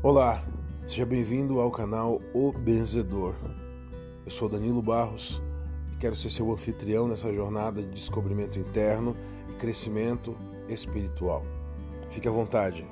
Olá, seja bem-vindo ao canal O Benzedor. Eu sou Danilo Barros e quero ser seu anfitrião nessa jornada de descobrimento interno e crescimento espiritual. Fique à vontade.